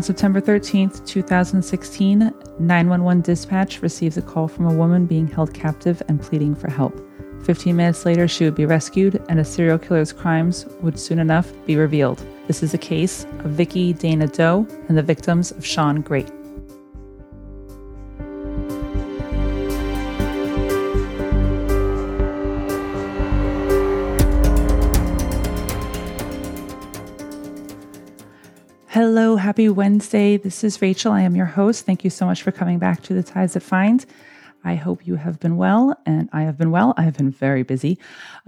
On September 13th, 2016, 911 dispatch receives a call from a woman being held captive and pleading for help. 15 minutes later, she would be rescued, and a serial killer's crimes would soon enough be revealed. This is a case of Vicky Dana Doe and the victims of Sean Grate. Happy Wednesday. This is Rachel. I am your host. Thank you so much for coming back to the Ties That Bind. I hope you have been well, and I have been well. I have been very busy.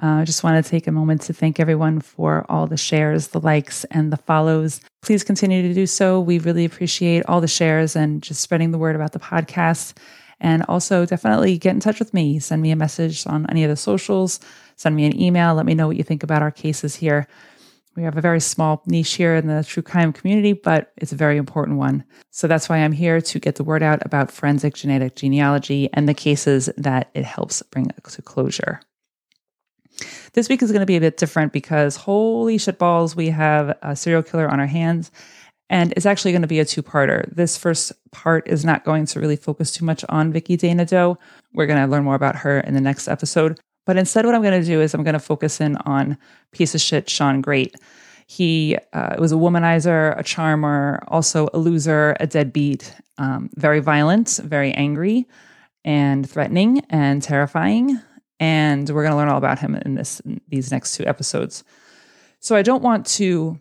Uh, I just want to take a moment to thank everyone for all the shares, the likes, and the follows. Please continue to do so. We really appreciate all the shares and just spreading the word about the podcast. And also, definitely get in touch with me. Send me a message on any of the socials, send me an email. Let me know what you think about our cases here. We have a very small niche here in the true crime community, but it's a very important one. So that's why I'm here to get the word out about forensic genetic genealogy and the cases that it helps bring to closure. This week is going to be a bit different because holy shitballs, we have a serial killer on our hands. And it's actually going to be a two parter. This first part is not going to really focus too much on Vicky Dana Doe. We're going to learn more about her in the next episode. But instead, what I'm going to do is I'm going to focus in on piece of shit Sean Grate. He uh, was a womanizer, a charmer, also a loser, a deadbeat, um, very violent, very angry, and threatening and terrifying. And we're going to learn all about him in this in these next two episodes. So I don't want to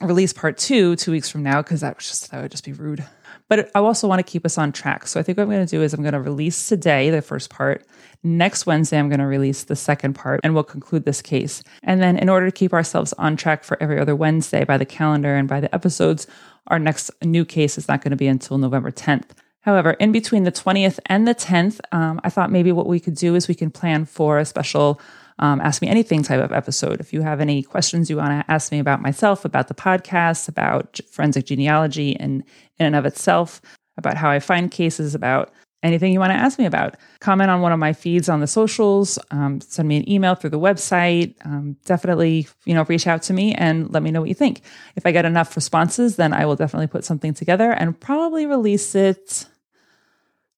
release part two two weeks from now because that was just that would just be rude. But I also want to keep us on track. So I think what I'm going to do is I'm going to release today the first part. Next Wednesday, I'm going to release the second part and we'll conclude this case. And then, in order to keep ourselves on track for every other Wednesday by the calendar and by the episodes, our next new case is not going to be until November 10th. However, in between the 20th and the 10th, um, I thought maybe what we could do is we can plan for a special um, Ask Me Anything type of episode. If you have any questions you want to ask me about myself, about the podcast, about forensic genealogy and in and of itself, about how I find cases, about anything you want to ask me about. Comment on one of my feeds on the socials, um, send me an email through the website. Um, definitely, you know, reach out to me and let me know what you think. If I get enough responses, then I will definitely put something together and probably release it.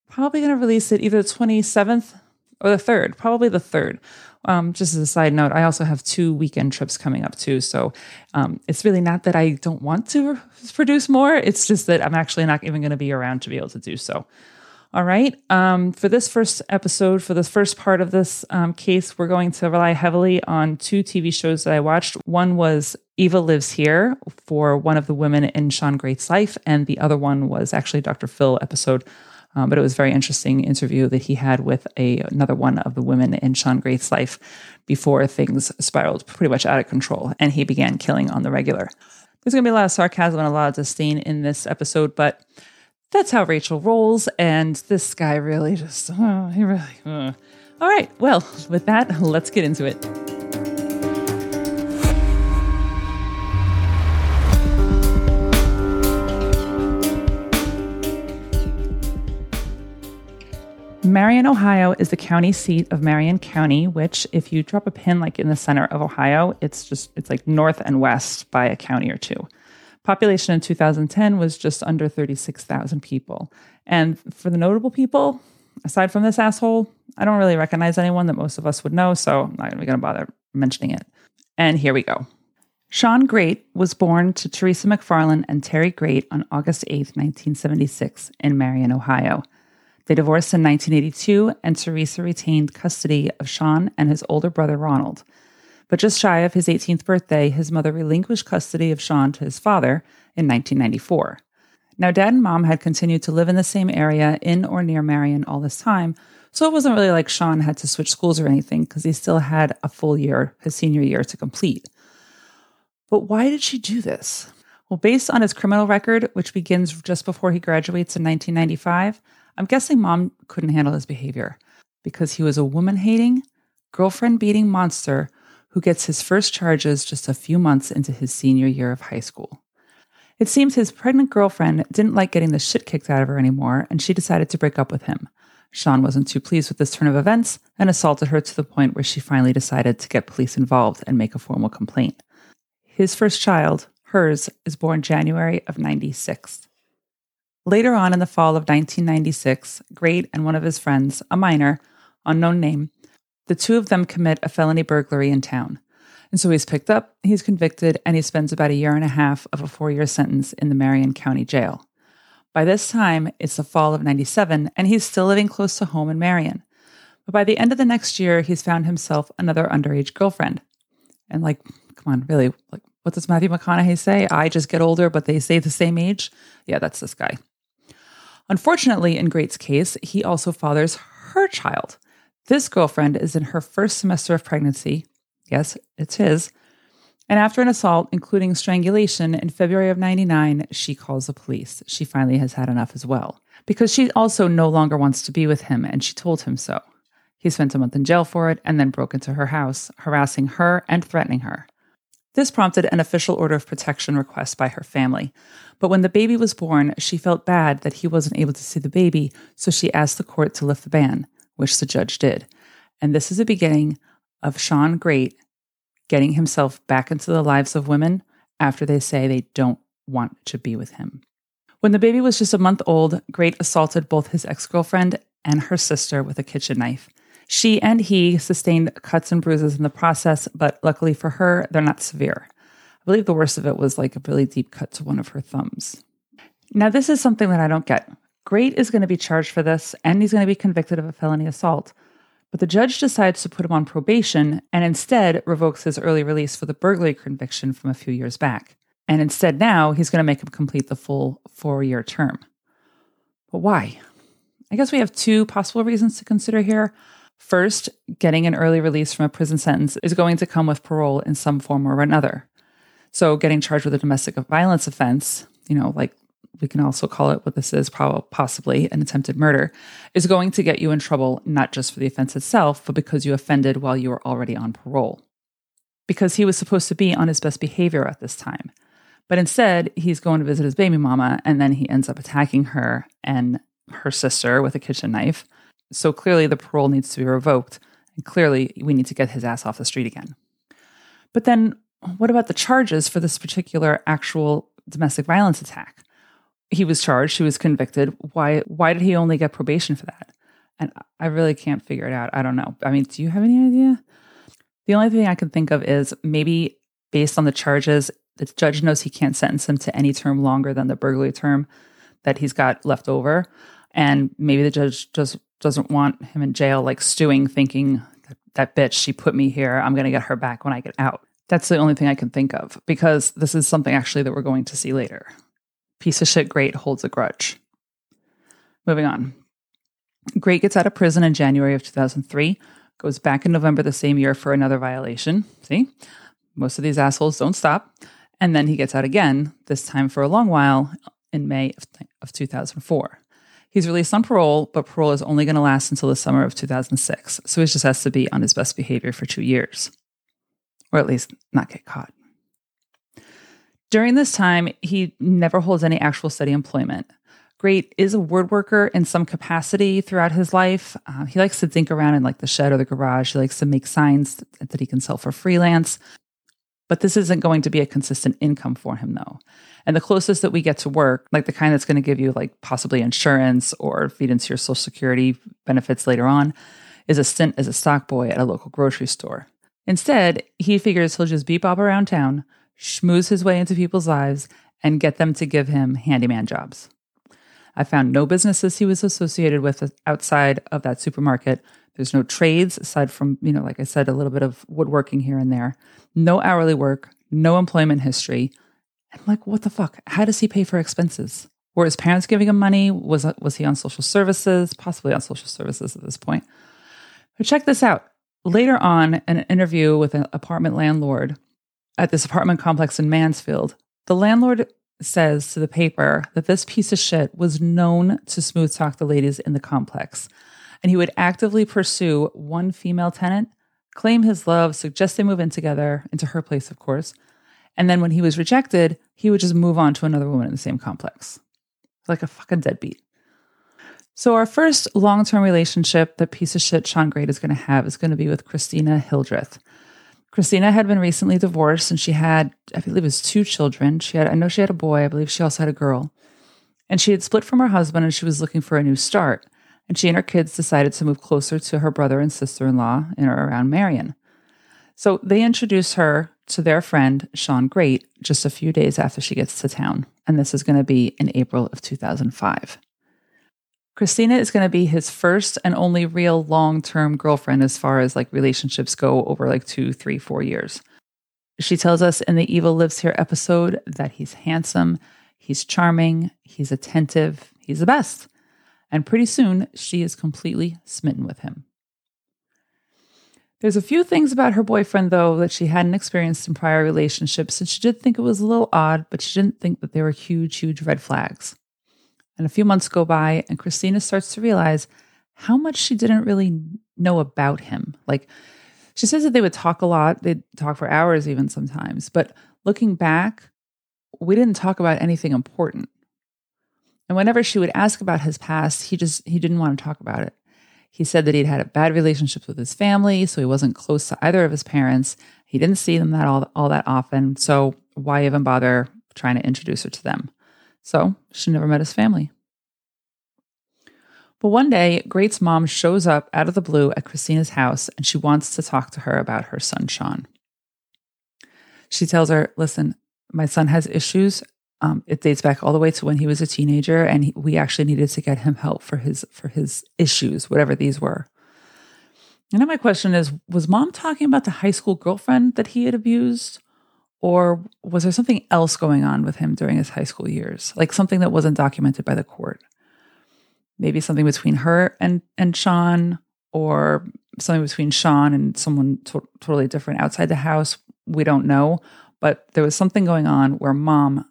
Probably going to release it either the 27th or the 3rd, probably the 3rd. Um, just as a side note, I also have two weekend trips coming up too. So um, it's really not that I don't want to produce more. It's just that I'm actually not even going to be around to be able to do so. All right. Um, for this first episode, for this first part of this um, case, we're going to rely heavily on two TV shows that I watched. One was Evil Lives Here for one of the women in Sean Grate's life, and the other one was actually Dr. Phil episode. Um, but it was a very interesting interview that he had with a, another one of the women in Sean Grate's life before things spiraled pretty much out of control and he began killing on the regular. There's going to be a lot of sarcasm and a lot of disdain in this episode, but that's how Rachel rolls. And this guy really just, oh, he really. Uh. All right. Well, with that, let's get into it. Marion, Ohio is the county seat of Marion County, which if you drop a pin like in the center of Ohio, it's just it's like north and west by a county or two. Population in 2010 was just under 36,000 people. And for the notable people, aside from this asshole, I don't really recognize anyone that most of us would know, so I'm not even going to bother mentioning it. And here we go. Sean Grate was born to Teresa McFarland and Terry Grate on August 8, 1976, in Marion, Ohio. They divorced in 1982, and Teresa retained custody of Sean and his older brother Ronald. But just shy of his 18th birthday, his mother relinquished custody of Sean to his father in 1994. Now, dad and mom had continued to live in the same area in or near Marion all this time, so it wasn't really like Sean had to switch schools or anything because he still had a full year, his senior year, to complete. But why did she do this? Well, based on his criminal record, which begins just before he graduates in 1995, I'm guessing mom couldn't handle his behavior because he was a woman hating, girlfriend beating monster who gets his first charges just a few months into his senior year of high school. It seems his pregnant girlfriend didn't like getting the shit kicked out of her anymore, and she decided to break up with him. Sean wasn't too pleased with this turn of events and assaulted her to the point where she finally decided to get police involved and make a formal complaint. His first child, Hers is born January of 96. Later on in the fall of 1996, Grate and one of his friends, a minor, unknown name, the two of them commit a felony burglary in town. And so he's picked up, he's convicted, and he spends about a year and a half of a four year sentence in the Marion County Jail. By this time, it's the fall of 97, and he's still living close to home in Marion. But by the end of the next year, he's found himself another underage girlfriend. And like, come on, really, like, what does Matthew McConaughey say? I just get older, but they stay the same age? Yeah, that's this guy. Unfortunately, in Grate's case, he also fathers her child. This girlfriend is in her first semester of pregnancy. Yes, it's his. And after an assault, including strangulation, in February of 99, she calls the police. She finally has had enough as well, because she also no longer wants to be with him, and she told him so. He spent a month in jail for it and then broke into her house, harassing her and threatening her. This prompted an official order of protection request by her family. But when the baby was born, she felt bad that he wasn't able to see the baby, so she asked the court to lift the ban, which the judge did. And this is the beginning of Sean Grate getting himself back into the lives of women after they say they don't want to be with him. When the baby was just a month old, Grate assaulted both his ex girlfriend and her sister with a kitchen knife. She and he sustained cuts and bruises in the process, but luckily for her, they're not severe. Believe the worst of it was like a really deep cut to one of her thumbs. Now, this is something that I don't get. Grate is going to be charged for this, and he's going to be convicted of a felony assault. But the judge decides to put him on probation and instead revokes his early release for the burglary conviction from a few years back. And instead, now he's going to make him complete the full four year term. But why? I guess we have two possible reasons to consider here. First, getting an early release from a prison sentence is going to come with parole in some form or another. So, getting charged with a domestic violence offense, you know, like we can also call it what this is, probably possibly an attempted murder, is going to get you in trouble not just for the offense itself, but because you offended while you were already on parole. Because he was supposed to be on his best behavior at this time. But instead, he's going to visit his baby mama, and then he ends up attacking her and her sister with a kitchen knife so clearly the parole needs to be revoked. And clearly we need to get his ass off the street again. But then what about the charges for this particular actual domestic violence attack? He was charged, he was convicted. Why why did he only get probation for that? And I really can't figure it out. I don't know. I mean, do you have any idea? The only thing I can think of is maybe based on the charges, the judge knows he can't sentence him to any term longer than the burglary term that he's got left over. And maybe the judge just doesn't want him in jail, like stewing, thinking that bitch, she put me here. I'm going to get her back when I get out. That's the only thing I can think of because this is something actually that we're going to see later. Piece of shit Grate holds a grudge. Moving on. Grate gets out of prison in January of 2003, goes back in November the same year for another violation. See, most of these assholes don't stop. And then he gets out again, this time for a long while in May of, of 2004. He's released on parole, but parole is only going to last until the summer of 2006. So he just has to be on his best behavior for two years, or at least not get caught. During this time, he never holds any actual steady employment. Grate is a word worker in some capacity throughout his life. Uh, he likes to think around in like the shed or the garage. He likes to make signs that he can sell for freelance. But this isn't going to be a consistent income for him, though. And the closest that we get to work, like the kind that's going to give you like possibly insurance or feed into your social security benefits later on, is a stint as a stock boy at a local grocery store. Instead, he figures he'll just beep bob around town, schmooze his way into people's lives, and get them to give him handyman jobs. I found no businesses he was associated with outside of that supermarket there's no trades aside from, you know, like I said, a little bit of woodworking here and there. No hourly work, no employment history. I'm like, what the fuck? How does he pay for expenses? Were his parents giving him money? Was was he on social services? Possibly on social services at this point. But check this out. Later on, in an interview with an apartment landlord at this apartment complex in Mansfield, the landlord says to the paper that this piece of shit was known to smooth talk the ladies in the complex and he would actively pursue one female tenant, claim his love, suggest they move in together, into her place, of course. And then when he was rejected, he would just move on to another woman in the same complex. Like a fucking deadbeat. So, our first long term relationship that piece of shit Sean Grate is going to have is going to be with Christina Hildreth. Christina had been recently divorced and she had, I believe it was two children. She had, I know she had a boy. I believe she also had a girl. And she had split from her husband and she was looking for a new start. And she and her kids decided to move closer to her brother and sister in law in or around Marion. So they introduced her to their friend, Sean Grate, just a few days after she gets to town. And this is going to be in April of 2005. Christina is going to be his first and only real long term girlfriend as far as like relationships go over like two, three, four years. She tells us in the Evil Lives Here episode that he's handsome, he's charming, he's attentive, he's the best. And pretty soon, she is completely smitten with him. There's a few things about her boyfriend, though, that she hadn't experienced in prior relationships, and she did think it was a little odd, but she didn't think that they were huge, huge red flags. And a few months go by, and Christina starts to realize how much she didn't really know about him. Like, she says that they would talk a lot, they'd talk for hours, even sometimes. But looking back, we didn't talk about anything important. And whenever she would ask about his past, he just he didn't want to talk about it. He said that he'd had a bad relationship with his family, so he wasn't close to either of his parents. He didn't see them that all, all that often, so why even bother trying to introduce her to them? So she never met his family. But one day, Grate's mom shows up out of the blue at Christina's house and she wants to talk to her about her son, Sean. She tells her, Listen, my son has issues. Um, it dates back all the way to when he was a teenager, and he, we actually needed to get him help for his for his issues, whatever these were. And then my question is: Was mom talking about the high school girlfriend that he had abused, or was there something else going on with him during his high school years, like something that wasn't documented by the court? Maybe something between her and and Sean, or something between Sean and someone to- totally different outside the house. We don't know, but there was something going on where mom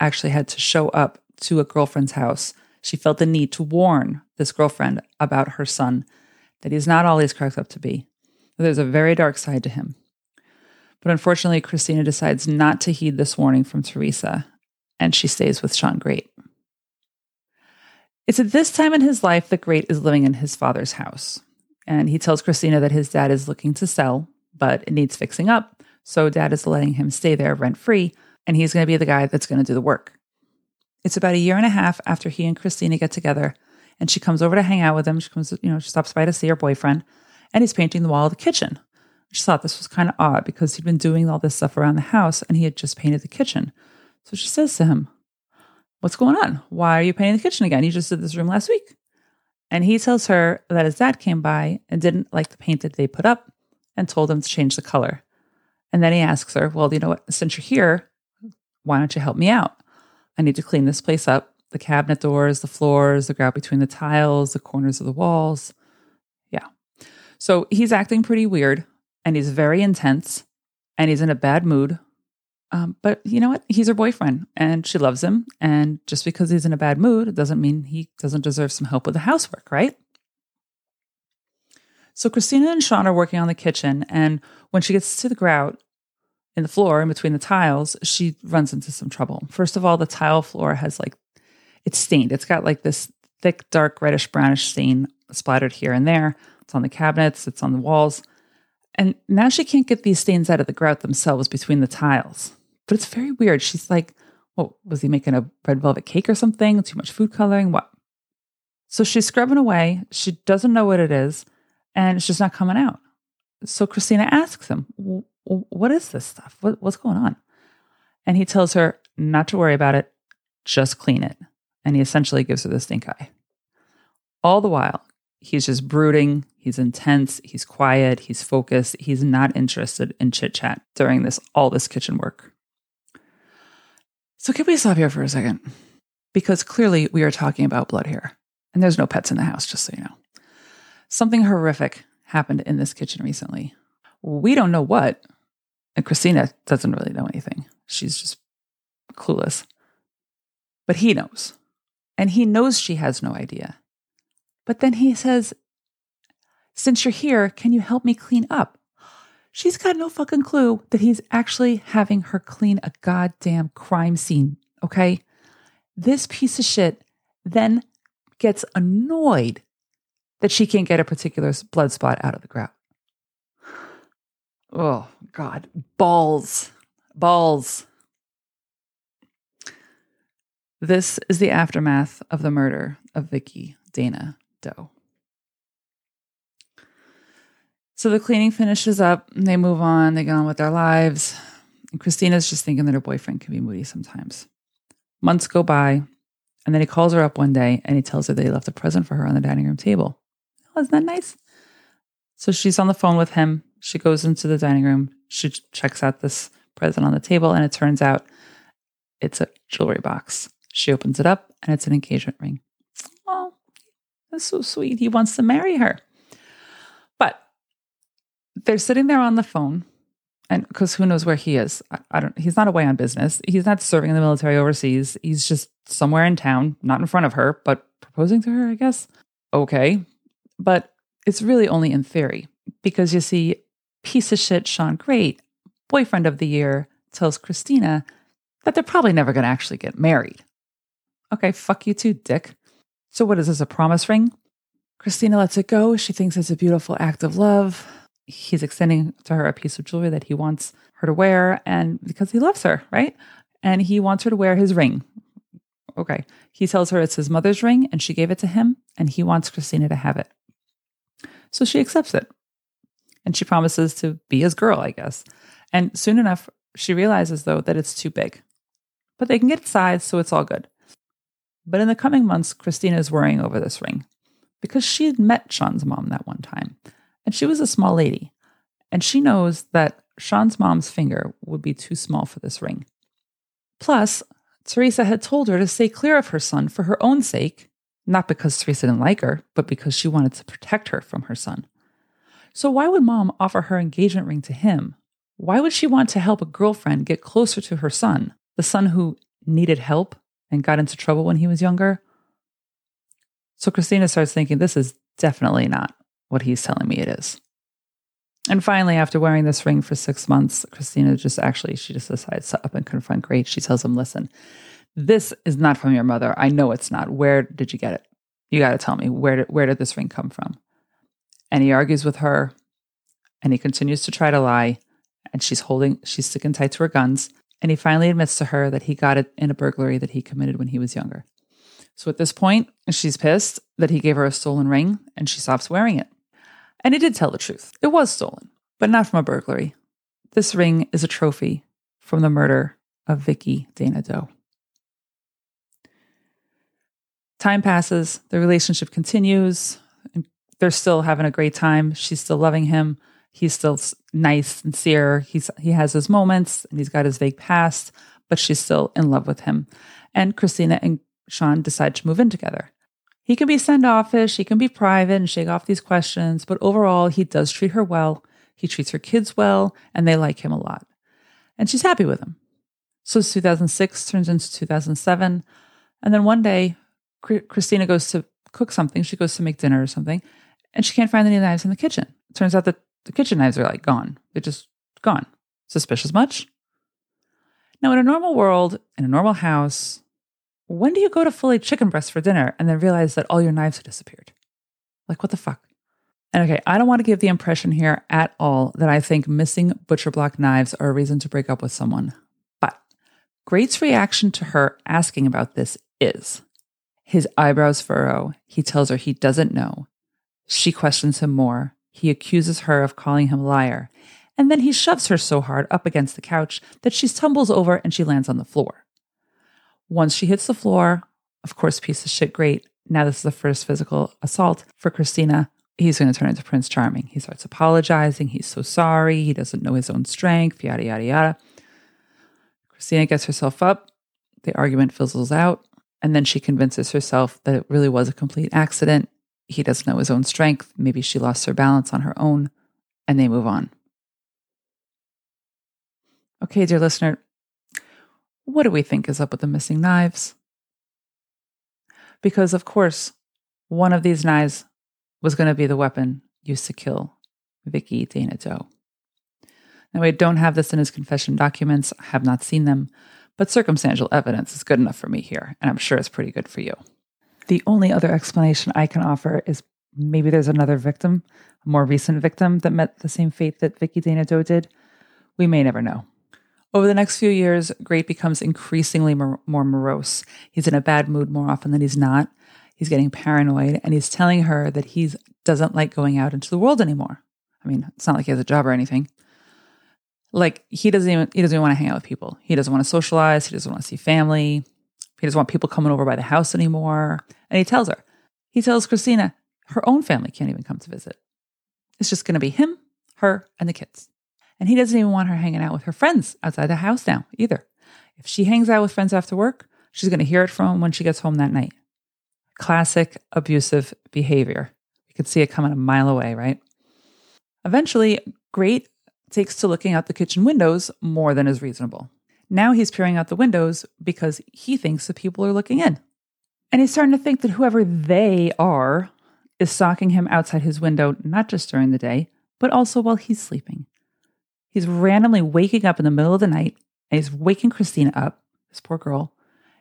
actually had to show up to a girlfriend's house. She felt the need to warn this girlfriend about her son, that he's not all he's cracked up to be. There's a very dark side to him. But unfortunately, Christina decides not to heed this warning from Teresa, and she stays with Sean Grate. It's at this time in his life that Grate is living in his father's house. And he tells Christina that his dad is looking to sell, but it needs fixing up. So dad is letting him stay there rent free and he's going to be the guy that's going to do the work. It's about a year and a half after he and Christina get together, and she comes over to hang out with him. She comes, you know, she stops by to see her boyfriend, and he's painting the wall of the kitchen. She thought this was kind of odd because he'd been doing all this stuff around the house and he had just painted the kitchen. So she says to him, What's going on? Why are you painting the kitchen again? You just did this room last week. And he tells her that his dad came by and didn't like the paint that they put up and told him to change the color. And then he asks her, Well, you know what? Since you're here, why don't you help me out? I need to clean this place up the cabinet doors, the floors, the grout between the tiles, the corners of the walls. Yeah. So he's acting pretty weird and he's very intense and he's in a bad mood. Um, but you know what? He's her boyfriend and she loves him. And just because he's in a bad mood, doesn't mean he doesn't deserve some help with the housework, right? So Christina and Sean are working on the kitchen. And when she gets to the grout, in the floor in between the tiles, she runs into some trouble. First of all, the tile floor has like it's stained. It's got like this thick, dark, reddish brownish stain splattered here and there. It's on the cabinets, it's on the walls. And now she can't get these stains out of the grout themselves between the tiles. But it's very weird. She's like, well, was he making a red velvet cake or something? Too much food coloring? What? So she's scrubbing away. She doesn't know what it is, and it's just not coming out. So Christina asks him, what is this stuff? What, what's going on? And he tells her not to worry about it, just clean it. And he essentially gives her the stink eye. All the while, he's just brooding, he's intense, he's quiet, he's focused, he's not interested in chit chat during this all this kitchen work. So can we stop here for a second? Because clearly we are talking about blood here. And there's no pets in the house, just so you know. Something horrific happened in this kitchen recently. We don't know what, and Christina doesn't really know anything. She's just clueless. But he knows. And he knows she has no idea. But then he says, Since you're here, can you help me clean up? She's got no fucking clue that he's actually having her clean a goddamn crime scene, okay? This piece of shit then gets annoyed that she can't get a particular blood spot out of the grout. Oh God, balls, balls. This is the aftermath of the murder of Vicky Dana Doe. So the cleaning finishes up they move on, they get on with their lives. And Christina's just thinking that her boyfriend can be moody sometimes. Months go by, and then he calls her up one day and he tells her that he left a present for her on the dining room table. Oh, isn't that nice? So she's on the phone with him. She goes into the dining room. She checks out this present on the table, and it turns out it's a jewelry box. She opens it up, and it's an engagement ring. Oh, that's so sweet. He wants to marry her. They're sitting there on the phone, and because who knows where he is? I, I don't. He's not away on business. He's not serving in the military overseas. He's just somewhere in town, not in front of her, but proposing to her. I guess. Okay, but it's really only in theory because you see, piece of shit Sean Grate, boyfriend of the year, tells Christina that they're probably never going to actually get married. Okay, fuck you too, dick. So, what is this, a promise ring? Christina lets it go. She thinks it's a beautiful act of love. He's extending to her a piece of jewelry that he wants her to wear, and because he loves her, right? And he wants her to wear his ring. Okay. He tells her it's his mother's ring, and she gave it to him, and he wants Christina to have it. So she accepts it. And she promises to be his girl, I guess. And soon enough, she realizes, though, that it's too big. But they can get it size, so it's all good. But in the coming months, Christina is worrying over this ring because she had met Sean's mom that one time, and she was a small lady. And she knows that Sean's mom's finger would be too small for this ring. Plus, Teresa had told her to stay clear of her son for her own sake, not because Teresa didn't like her, but because she wanted to protect her from her son. So, why would mom offer her engagement ring to him? Why would she want to help a girlfriend get closer to her son, the son who needed help and got into trouble when he was younger. So Christina starts thinking, this is definitely not what he's telling me it is. And finally, after wearing this ring for six months, Christina just actually, she just decides to up and confront Grate. She tells him, listen, this is not from your mother. I know it's not. Where did you get it? You got to tell me, where did, where did this ring come from? And he argues with her and he continues to try to lie. And she's holding, she's sticking tight to her guns. And he finally admits to her that he got it in a burglary that he committed when he was younger. So at this point, she's pissed that he gave her a stolen ring and she stops wearing it. And he did tell the truth. It was stolen, but not from a burglary. This ring is a trophy from the murder of Vicky Dana Doe. Time passes, the relationship continues, they're still having a great time. She's still loving him he's still nice, sincere. He's he has his moments and he's got his vague past, but she's still in love with him. And Christina and Sean decide to move in together. He can be send offish, he can be private and shake off these questions, but overall, he does treat her well. He treats her kids well, and they like him a lot. And she's happy with him. So 2006 turns into 2007. And then one day, Christina goes to cook something. She goes to make dinner or something, and she can't find any knives in the kitchen. It turns out that the kitchen knives are like gone. They're just gone. Suspicious much? Now, in a normal world, in a normal house, when do you go to fillet chicken breast for dinner and then realize that all your knives have disappeared? Like, what the fuck? And okay, I don't want to give the impression here at all that I think missing butcher block knives are a reason to break up with someone. But Grate's reaction to her asking about this is his eyebrows furrow. He tells her he doesn't know. She questions him more. He accuses her of calling him a liar, and then he shoves her so hard up against the couch that she tumbles over and she lands on the floor. Once she hits the floor, of course, piece of shit, great. Now, this is the first physical assault for Christina. He's going to turn into Prince Charming. He starts apologizing. He's so sorry. He doesn't know his own strength, yada, yada, yada. Christina gets herself up. The argument fizzles out. And then she convinces herself that it really was a complete accident he doesn't know his own strength. Maybe she lost her balance on her own, and they move on. Okay, dear listener, what do we think is up with the missing knives? Because, of course, one of these knives was going to be the weapon used to kill Vicky Dana Doe. Now, I don't have this in his confession documents, I have not seen them, but circumstantial evidence is good enough for me here, and I'm sure it's pretty good for you. The only other explanation I can offer is maybe there's another victim, a more recent victim that met the same fate that Vicky Dana Doe did. We may never know. Over the next few years, Grate becomes increasingly more, more morose. He's in a bad mood more often than he's not. He's getting paranoid and he's telling her that he doesn't like going out into the world anymore. I mean, it's not like he has a job or anything. Like he doesn't even he doesn't even want to hang out with people. He doesn't want to socialize. He doesn't want to see family. He doesn't want people coming over by the house anymore. And he tells her, he tells Christina, her own family can't even come to visit. It's just going to be him, her, and the kids. And he doesn't even want her hanging out with her friends outside the house now either. If she hangs out with friends after work, she's going to hear it from him when she gets home that night. Classic abusive behavior. You could see it coming a mile away, right? Eventually, Grate takes to looking out the kitchen windows more than is reasonable. Now he's peering out the windows because he thinks the people are looking in. And he's starting to think that whoever they are is stalking him outside his window, not just during the day, but also while he's sleeping. He's randomly waking up in the middle of the night and he's waking Christina up, this poor girl.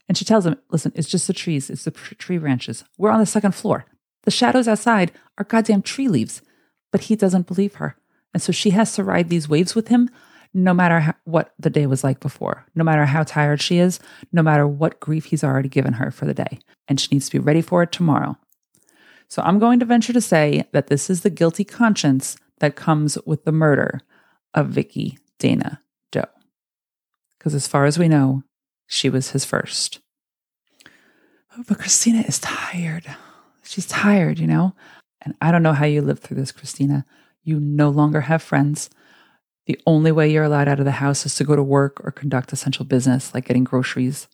And she tells him, Listen, it's just the trees, it's the tree branches. We're on the second floor. The shadows outside are goddamn tree leaves. But he doesn't believe her. And so she has to ride these waves with him no matter how, what the day was like before, no matter how tired she is, no matter what grief he's already given her for the day. And she needs to be ready for it tomorrow. So I'm going to venture to say that this is the guilty conscience that comes with the murder of Vicky Dana Doe. Because as far as we know, she was his first. Oh, but Christina is tired. She's tired, you know? And I don't know how you lived through this, Christina. You no longer have friends. The only way you're allowed out of the house is to go to work or conduct essential business like getting groceries.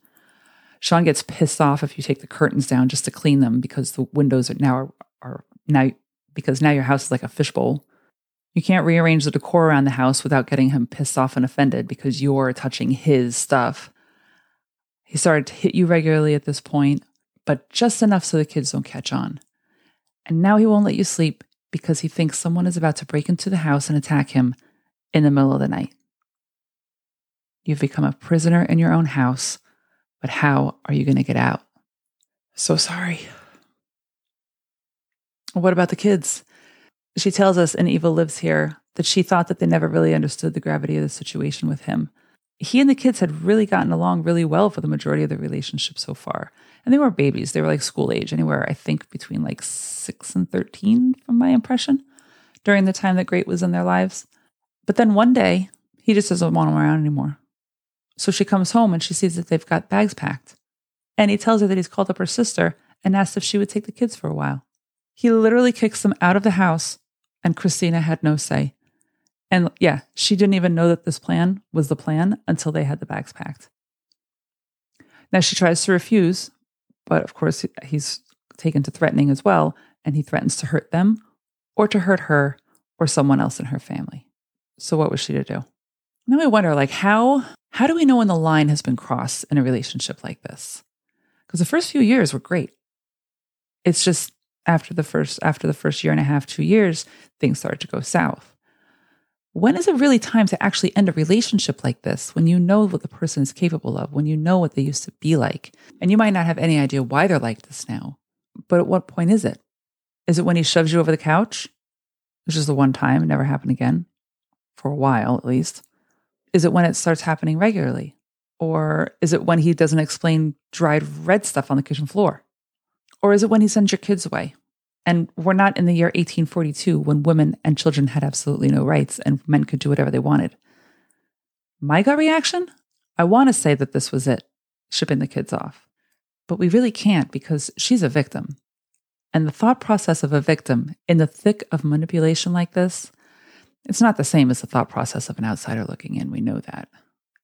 Sean gets pissed off if you take the curtains down just to clean them because the windows are now are, are now because now your house is like a fishbowl. You can't rearrange the decor around the house without getting him pissed off and offended because you're touching his stuff. He started to hit you regularly at this point, but just enough so the kids don't catch on. And now he won't let you sleep because he thinks someone is about to break into the house and attack him in the middle of the night. You've become a prisoner in your own house but how are you going to get out? So sorry. What about the kids? She tells us in Evil Lives Here that she thought that they never really understood the gravity of the situation with him. He and the kids had really gotten along really well for the majority of the relationship so far. And they were babies. They were like school age, anywhere, I think, between like six and 13, from my impression, during the time that Grate was in their lives. But then one day, he just doesn't want them around anymore. So she comes home and she sees that they've got bags packed. And he tells her that he's called up her sister and asked if she would take the kids for a while. He literally kicks them out of the house, and Christina had no say. And yeah, she didn't even know that this plan was the plan until they had the bags packed. Now she tries to refuse, but of course he's taken to threatening as well, and he threatens to hurt them or to hurt her or someone else in her family. So what was she to do? Now I wonder like how how do we know when the line has been crossed in a relationship like this? Because the first few years were great. It's just after the first after the first year and a half, two years, things started to go south. When is it really time to actually end a relationship like this when you know what the person is capable of, when you know what they used to be like? And you might not have any idea why they're like this now. But at what point is it? Is it when he shoves you over the couch? Which is the one time, it never happened again, for a while at least. Is it when it starts happening regularly? Or is it when he doesn't explain dried red stuff on the kitchen floor? Or is it when he sends your kids away? And we're not in the year 1842 when women and children had absolutely no rights and men could do whatever they wanted. My gut reaction? I want to say that this was it, shipping the kids off. But we really can't because she's a victim. And the thought process of a victim in the thick of manipulation like this it's not the same as the thought process of an outsider looking in. We know that.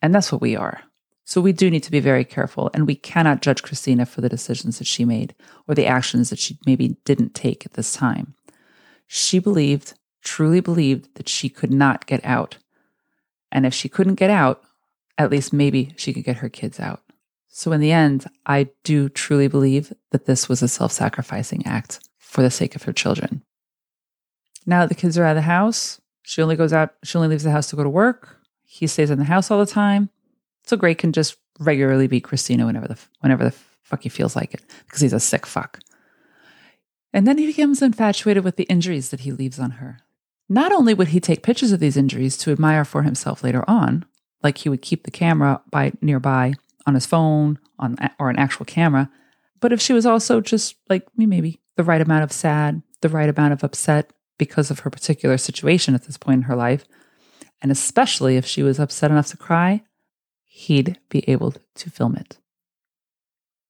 And that's what we are. So we do need to be very careful, and we cannot judge Christina for the decisions that she made or the actions that she maybe didn't take at this time. She believed, truly believed, that she could not get out. And if she couldn't get out, at least maybe she could get her kids out. So in the end, I do truly believe that this was a self sacrificing act for the sake of her children. Now that the kids are out of the house, she only goes out, she only leaves the house to go to work. He stays in the house all the time. So Grate can just regularly be Christina whenever the whenever the fuck he feels like it because he's a sick fuck. And then he becomes infatuated with the injuries that he leaves on her. Not only would he take pictures of these injuries to admire for himself later on, like he would keep the camera by nearby on his phone on or an actual camera, but if she was also just like me maybe the right amount of sad, the right amount of upset because of her particular situation at this point in her life, and especially if she was upset enough to cry, he'd be able to film it.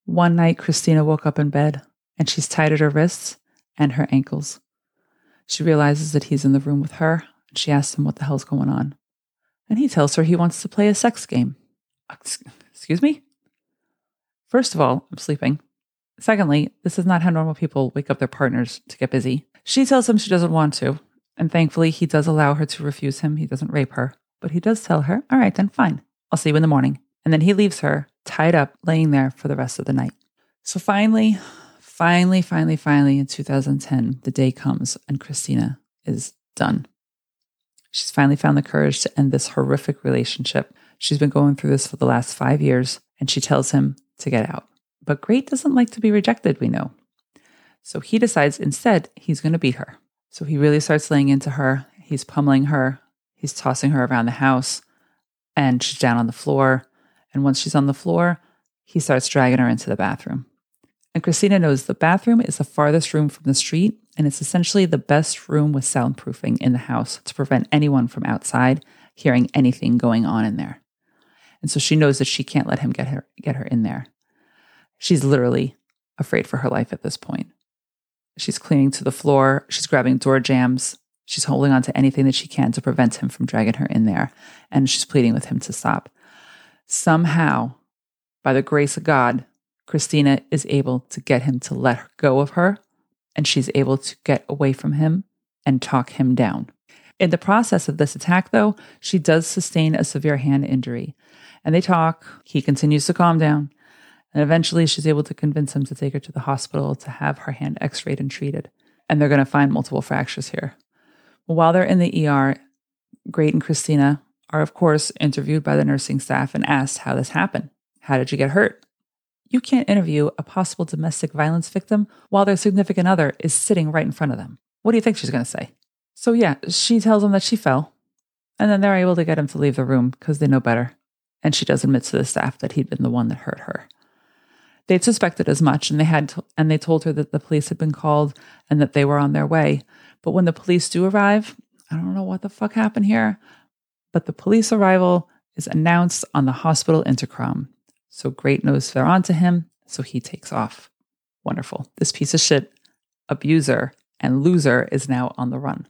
One night, Christina woke up in bed and she's tied at her wrists and her ankles. She realizes that he's in the room with her and she asks him what the hell's going on. And he tells her he wants to play a sex game. Excuse me? First of all, I'm sleeping. Secondly, this is not how normal people wake up their partners to get busy. She tells him she doesn't want to, and thankfully, he does allow her to refuse him. He doesn't rape her, but he does tell her, All right, then fine. I'll see you in the morning. And then he leaves her tied up, laying there for the rest of the night. So finally, finally, finally, finally, in 2010, the day comes and Christina is done. She's finally found the courage to end this horrific relationship. She's been going through this for the last five years, and she tells him to get out. But Grate doesn't like to be rejected, we know. So he decides instead he's going to beat her. So he really starts laying into her. He's pummeling her. He's tossing her around the house, and she's down on the floor. And once she's on the floor, he starts dragging her into the bathroom. And Christina knows the bathroom is the farthest room from the street, and it's essentially the best room with soundproofing in the house to prevent anyone from outside hearing anything going on in there. And so she knows that she can't let him get her get her in there. She's literally afraid for her life at this point. She's clinging to the floor, she's grabbing door jambs, she's holding on to anything that she can to prevent him from dragging her in there, and she's pleading with him to stop. Somehow, by the grace of God, Christina is able to get him to let go of her, and she's able to get away from him and talk him down. In the process of this attack, though, she does sustain a severe hand injury. And they talk. He continues to calm down. And eventually, she's able to convince him to take her to the hospital to have her hand x rayed and treated. And they're going to find multiple fractures here. While they're in the ER, Grate and Christina are, of course, interviewed by the nursing staff and asked how this happened. How did you get hurt? You can't interview a possible domestic violence victim while their significant other is sitting right in front of them. What do you think she's going to say? So, yeah, she tells them that she fell, and then they're able to get him to leave the room because they know better. And she does admit to the staff that he'd been the one that hurt her. They'd suspected as much, and they had, and they told her that the police had been called and that they were on their way. But when the police do arrive, I don't know what the fuck happened here, but the police arrival is announced on the hospital intercom. So Grate knows they're onto him, so he takes off. Wonderful. This piece of shit abuser and loser is now on the run.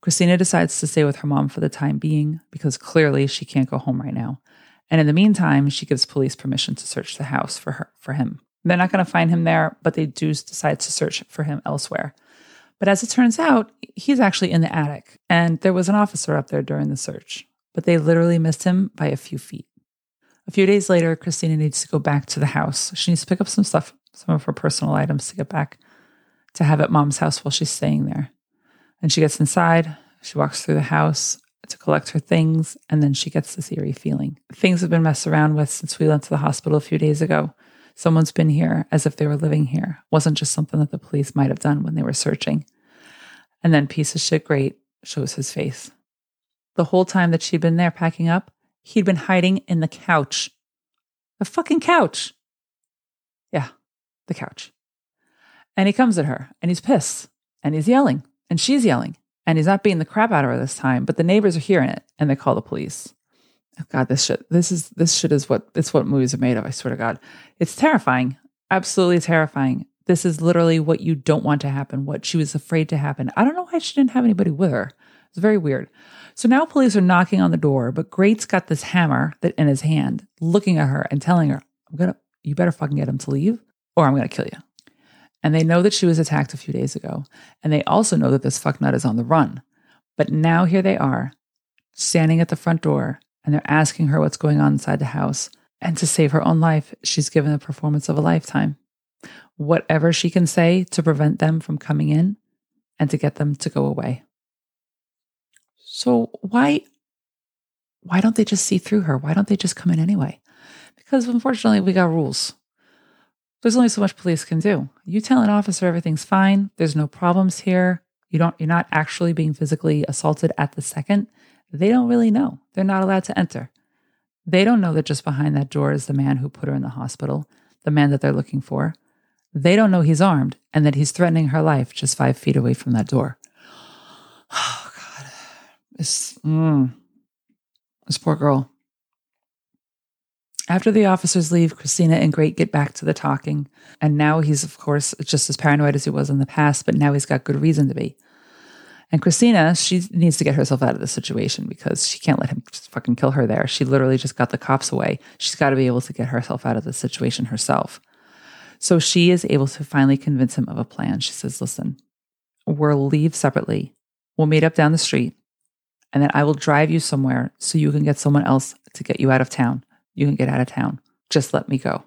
Christina decides to stay with her mom for the time being because clearly she can't go home right now. And in the meantime, she gives police permission to search the house for her for him. They're not going to find him there, but they do decide to search for him elsewhere. But as it turns out, he's actually in the attic, and there was an officer up there during the search, but they literally missed him by a few feet. A few days later, Christina needs to go back to the house. She needs to pick up some stuff, some of her personal items to get back to have at mom's house while she's staying there. And she gets inside, she walks through the house to collect her things, and then she gets this eerie feeling. Things have been messed around with since we went to the hospital a few days ago. Someone's been here as if they were living here. Wasn't just something that the police might have done when they were searching. And then piece of shit great shows his face. The whole time that she'd been there packing up, he'd been hiding in the couch. The fucking couch. Yeah, the couch. And he comes at her and he's pissed and he's yelling and she's yelling and he's not beating the crap out of her this time, but the neighbors are hearing it and they call the police. Oh God, this shit, this is, this shit is what, it's what movies are made of. I swear to God. It's terrifying. Absolutely terrifying. This is literally what you don't want to happen, what she was afraid to happen. I don't know why she didn't have anybody with her. It's very weird. So now police are knocking on the door, but Grate's got this hammer that in his hand, looking at her and telling her, I'm gonna, you better fucking get him to leave or I'm gonna kill you. And they know that she was attacked a few days ago. And they also know that this fucknut is on the run. But now here they are, standing at the front door, and they're asking her what's going on inside the house. And to save her own life, she's given a performance of a lifetime. Whatever she can say to prevent them from coming in and to get them to go away. So why why don't they just see through her? Why don't they just come in anyway? Because unfortunately we got rules. There's only so much police can do. You tell an officer everything's fine, there's no problems here, you don't you're not actually being physically assaulted at the second, they don't really know. They're not allowed to enter. They don't know that just behind that door is the man who put her in the hospital, the man that they're looking for. They don't know he's armed and that he's threatening her life just five feet away from that door. Oh, God. This, mm, this poor girl. After the officers leave, Christina and Grate get back to the talking. And now he's, of course, just as paranoid as he was in the past, but now he's got good reason to be. And Christina, she needs to get herself out of this situation because she can't let him just fucking kill her there. She literally just got the cops away. She's got to be able to get herself out of the situation herself. So she is able to finally convince him of a plan. She says, Listen, we'll leave separately. We'll meet up down the street, and then I will drive you somewhere so you can get someone else to get you out of town you can get out of town. Just let me go.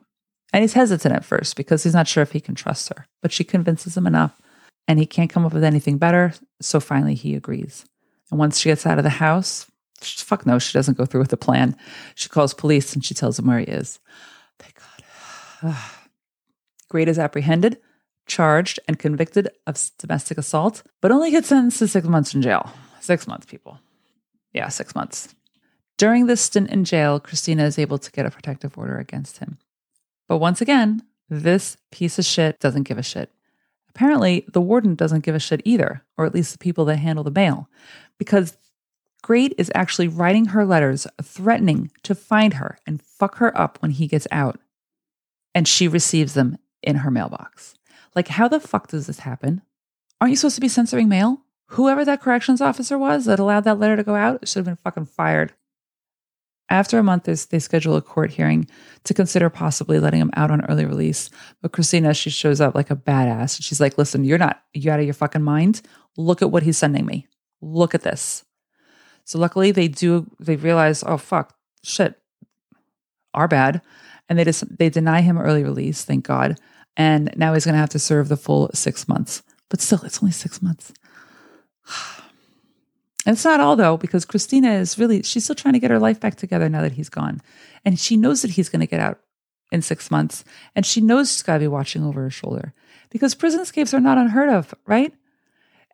And he's hesitant at first because he's not sure if he can trust her, but she convinces him enough and he can't come up with anything better. So finally he agrees. And once she gets out of the house, fuck no, she doesn't go through with the plan. She calls police and she tells them where he is. Thank God. Grate is apprehended, charged, and convicted of domestic assault, but only gets sentenced to six months in jail. Six months, people. Yeah, six months. During this stint in jail, Christina is able to get a protective order against him. But once again, this piece of shit doesn't give a shit. Apparently, the warden doesn't give a shit either, or at least the people that handle the mail, because Grate is actually writing her letters threatening to find her and fuck her up when he gets out. And she receives them in her mailbox. Like, how the fuck does this happen? Aren't you supposed to be censoring mail? Whoever that corrections officer was that allowed that letter to go out should have been fucking fired. After a month, they schedule a court hearing to consider possibly letting him out on early release. But Christina, she shows up like a badass. She's like, listen, you're not, you out of your fucking mind? Look at what he's sending me. Look at this. So luckily they do, they realize, oh, fuck, shit, our bad. And they just, they deny him early release, thank God. And now he's going to have to serve the full six months. But still, it's only six months. And it's not all though, because Christina is really, she's still trying to get her life back together now that he's gone. And she knows that he's going to get out in six months. And she knows she's got to be watching over her shoulder because prison escapes are not unheard of, right?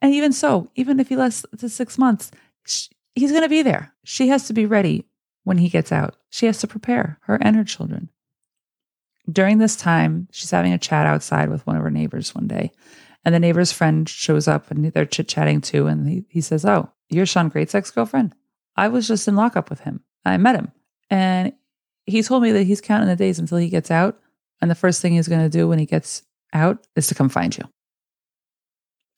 And even so, even if he lasts to six months, she, he's going to be there. She has to be ready when he gets out. She has to prepare her and her children. During this time, she's having a chat outside with one of her neighbors one day. And the neighbor's friend shows up and they're chit chatting too. And he, he says, Oh, you're Sean Grate's ex girlfriend. I was just in lockup with him. I met him. And he told me that he's counting the days until he gets out. And the first thing he's going to do when he gets out is to come find you.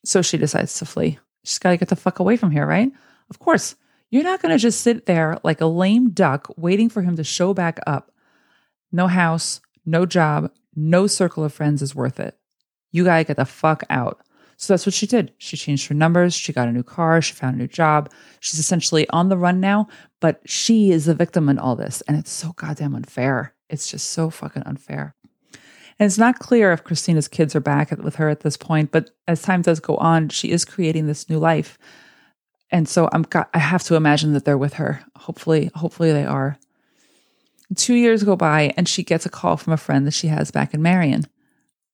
So she decides to flee. She's got to get the fuck away from here, right? Of course. You're not going to just sit there like a lame duck waiting for him to show back up. No house, no job, no circle of friends is worth it. You got to get the fuck out. So that's what she did. She changed her numbers. She got a new car. She found a new job. She's essentially on the run now, but she is the victim in all this. And it's so goddamn unfair. It's just so fucking unfair. And it's not clear if Christina's kids are back with her at this point, but as time does go on, she is creating this new life. And so I'm got, I have to imagine that they're with her. Hopefully, hopefully they are. Two years go by and she gets a call from a friend that she has back in Marion.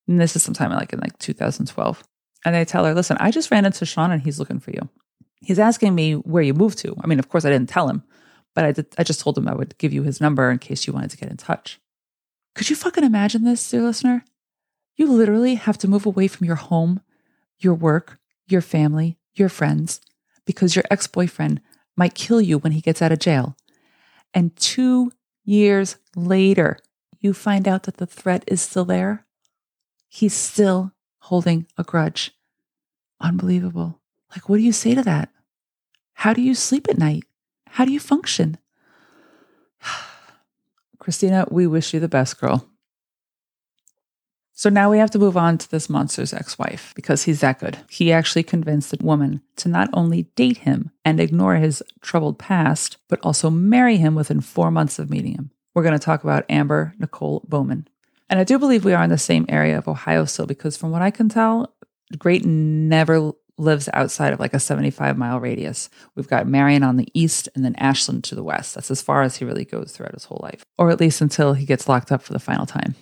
And this is sometime like in like 2012. And I tell her, listen, I just ran into Sean and he's looking for you. He's asking me where you moved to. I mean, of course, I didn't tell him, but I, did, I just told him I would give you his number in case you wanted to get in touch. Could you fucking imagine this, dear listener? You literally have to move away from your home, your work, your family, your friends, because your ex boyfriend might kill you when he gets out of jail. And two years later, you find out that the threat is still there. He's still holding a grudge. Unbelievable. Like, what do you say to that? How do you sleep at night? How do you function? Christina, we wish you the best, girl. So now we have to move on to this monster's ex wife because he's that good. He actually convinced the woman to not only date him and ignore his troubled past, but also marry him within four months of meeting him. We're going to talk about Amber Nicole Bowman. And I do believe we are in the same area of Ohio still because from what I can tell, Grate never lives outside of like a 75 mile radius. We've got Marion on the east and then Ashland to the west. That's as far as he really goes throughout his whole life, or at least until he gets locked up for the final time.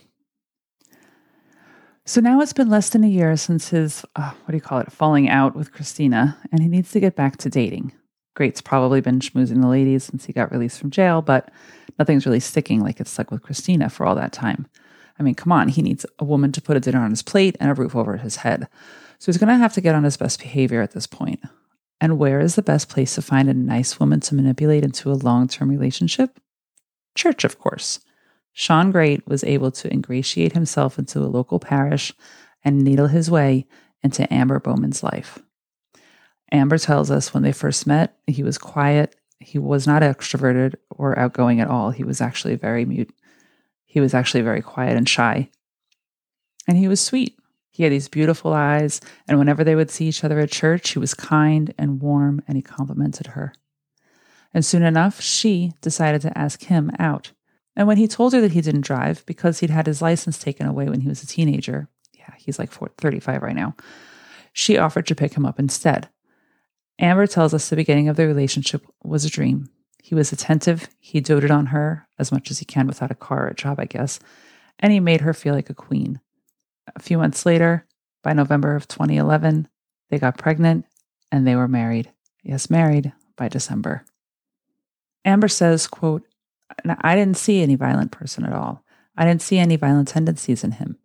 So now it's been less than a year since his, uh, what do you call it, falling out with Christina, and he needs to get back to dating. Grate's probably been schmoozing the ladies since he got released from jail, but nothing's really sticking like it stuck with Christina for all that time. I mean, come on, he needs a woman to put a dinner on his plate and a roof over his head. So he's going to have to get on his best behavior at this point. And where is the best place to find a nice woman to manipulate into a long term relationship? Church, of course. Sean Grate was able to ingratiate himself into a local parish and needle his way into Amber Bowman's life. Amber tells us when they first met, he was quiet. He was not extroverted or outgoing at all. He was actually very mute. He was actually very quiet and shy. And he was sweet. He had these beautiful eyes, and whenever they would see each other at church, he was kind and warm and he complimented her. And soon enough, she decided to ask him out. And when he told her that he didn't drive because he'd had his license taken away when he was a teenager, yeah, he's like 35 right now, she offered to pick him up instead. Amber tells us the beginning of their relationship was a dream. He was attentive, he doted on her as much as he can without a car or a job, I guess, and he made her feel like a queen. A few months later, by November of 2011, they got pregnant and they were married. Yes, married by December. Amber says, quote, I didn't see any violent person at all. I didn't see any violent tendencies in him,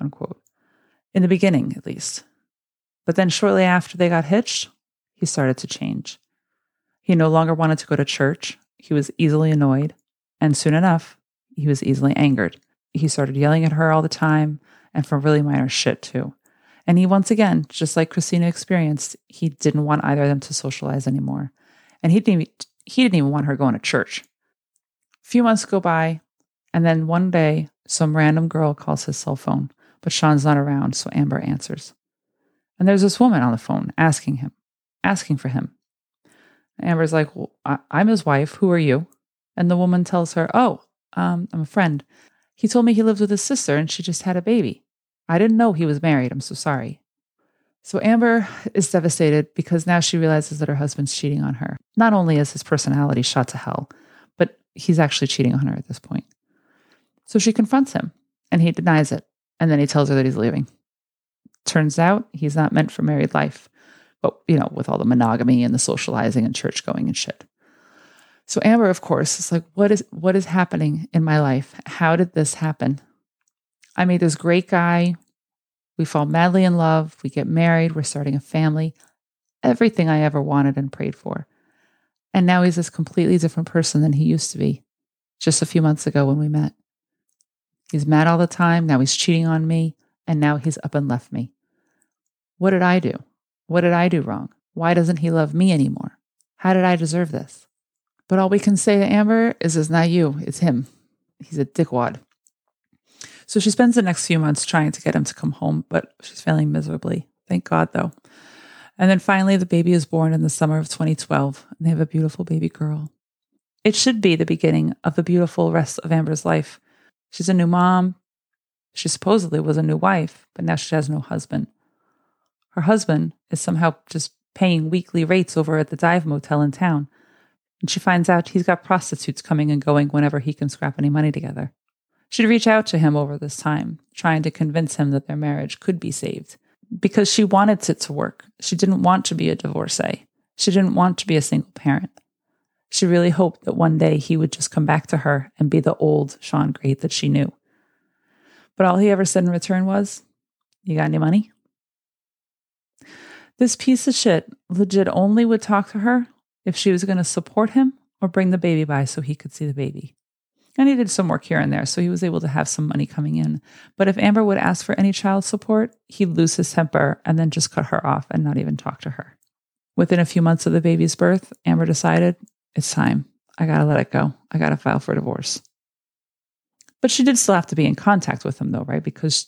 unquote. In the beginning, at least. But then shortly after they got hitched, he started to change. He no longer wanted to go to church. He was easily annoyed. And soon enough, he was easily angered. He started yelling at her all the time and for really minor shit too. And he once again, just like Christina experienced, he didn't want either of them to socialize anymore. And he didn't even, he didn't even want her going to church. A few months go by, and then one day, some random girl calls his cell phone, but Sean's not around, so Amber answers. And there's this woman on the phone asking him, asking for him. Amber's like, well, I- am his wife. Who are you? And the woman tells her, Oh, um, I'm a friend. He told me he lives with his sister and she just had a baby. I didn't know he was married. I'm so sorry. So Amber is devastated because now she realizes that her husband's cheating on her. Not only is his personality shot to hell, but he's actually cheating on her at this point. So she confronts him and he denies it. And then he tells her that he's leaving. Turns out he's not meant for married life, but you know, with all the monogamy and the socializing and church going and shit. So Amber, of course, is like, what is what is happening in my life? How did this happen? I meet this great guy. We fall madly in love. We get married. We're starting a family. Everything I ever wanted and prayed for. And now he's this completely different person than he used to be just a few months ago when we met. He's mad all the time. Now he's cheating on me. And now he's up and left me. What did I do? What did I do wrong? Why doesn't he love me anymore? How did I deserve this? But all we can say to Amber is it's not you, it's him. He's a dickwad. So she spends the next few months trying to get him to come home, but she's failing miserably. Thank God, though. And then finally, the baby is born in the summer of 2012, and they have a beautiful baby girl. It should be the beginning of the beautiful rest of Amber's life. She's a new mom. She supposedly was a new wife, but now she has no husband. Her husband is somehow just paying weekly rates over at the dive motel in town. And she finds out he's got prostitutes coming and going whenever he can scrap any money together. She'd reach out to him over this time, trying to convince him that their marriage could be saved because she wanted it to work. She didn't want to be a divorcee. She didn't want to be a single parent. She really hoped that one day he would just come back to her and be the old Sean Grate that she knew. But all he ever said in return was, You got any money? This piece of shit legit only would talk to her if she was going to support him or bring the baby by so he could see the baby. And he did some work here and there, so he was able to have some money coming in. But if Amber would ask for any child support, he'd lose his temper and then just cut her off and not even talk to her. Within a few months of the baby's birth, Amber decided, it's time. I gotta let it go. I gotta file for divorce. But she did still have to be in contact with him, though, right? Because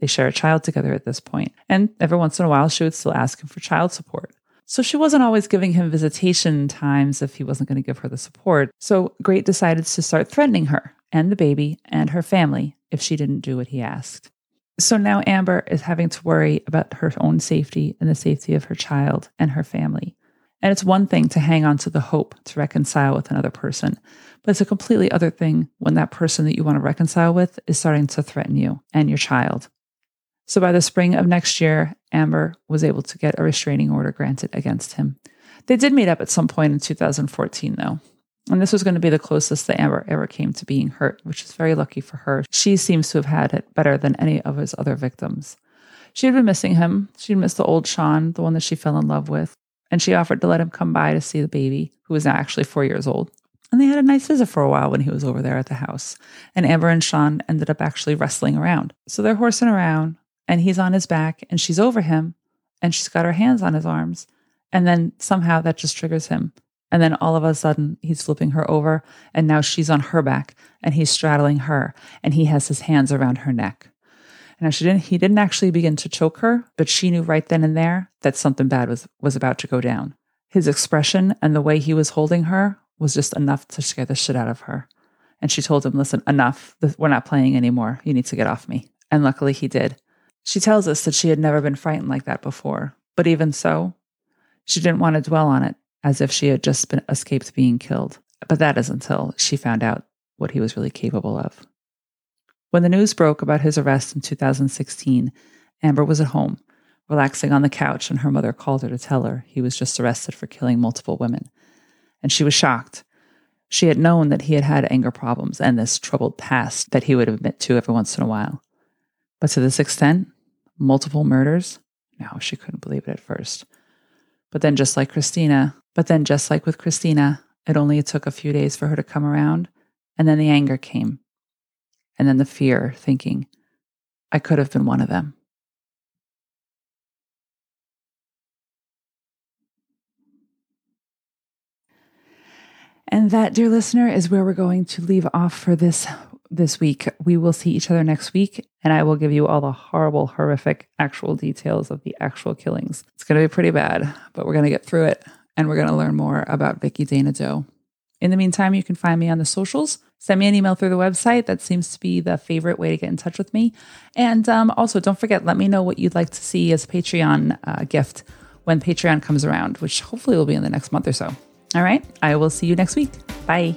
they share a child together at this point. And every once in a while, she would still ask him for child support. So she wasn't always giving him visitation times if he wasn't going to give her the support. So Grate decided to start threatening her and the baby and her family if she didn't do what he asked. So now Amber is having to worry about her own safety and the safety of her child and her family. And it's one thing to hang on to the hope to reconcile with another person, but it's a completely other thing when that person that you want to reconcile with is starting to threaten you and your child. So by the spring of next year, Amber was able to get a restraining order granted against him. They did meet up at some point in 2014, though. And this was going to be the closest that Amber ever came to being hurt, which is very lucky for her. She seems to have had it better than any of his other victims. She had been missing him. She'd missed the old Sean, the one that she fell in love with. And she offered to let him come by to see the baby, who was actually four years old. And they had a nice visit for a while when he was over there at the house. And Amber and Sean ended up actually wrestling around. So they're horsing around, and he's on his back, and she's over him, and she's got her hands on his arms. And then somehow that just triggers him. And then all of a sudden, he's flipping her over, and now she's on her back, and he's straddling her, and he has his hands around her neck. Now she didn't. He didn't actually begin to choke her, but she knew right then and there that something bad was was about to go down. His expression and the way he was holding her was just enough to scare the shit out of her. And she told him, "Listen, enough. We're not playing anymore. You need to get off me." And luckily, he did. She tells us that she had never been frightened like that before, but even so, she didn't want to dwell on it as if she had just been escaped being killed. But that is until she found out what he was really capable of. When the news broke about his arrest in 2016, Amber was at home, relaxing on the couch, and her mother called her to tell her he was just arrested for killing multiple women. And she was shocked. She had known that he had had anger problems and this troubled past that he would admit to every once in a while. But to this extent, multiple murders? No, she couldn't believe it at first. But then, just like Christina, but then, just like with Christina, it only took a few days for her to come around, and then the anger came. And then the fear, thinking, I could have been one of them. And that, dear listener, is where we're going to leave off for this this week. We will see each other next week, and I will give you all the horrible, horrific actual details of the actual killings. It's going to be pretty bad, but we're going to get through it and we're going to learn more about Vicky Dana Doe. In the meantime, you can find me on the socials. Send me an email through the website. That seems to be the favorite way to get in touch with me. And um, also, don't forget, let me know what you'd like to see as Patreon uh, gift when Patreon comes around, which hopefully will be in the next month or so. All right. I will see you next week. Bye.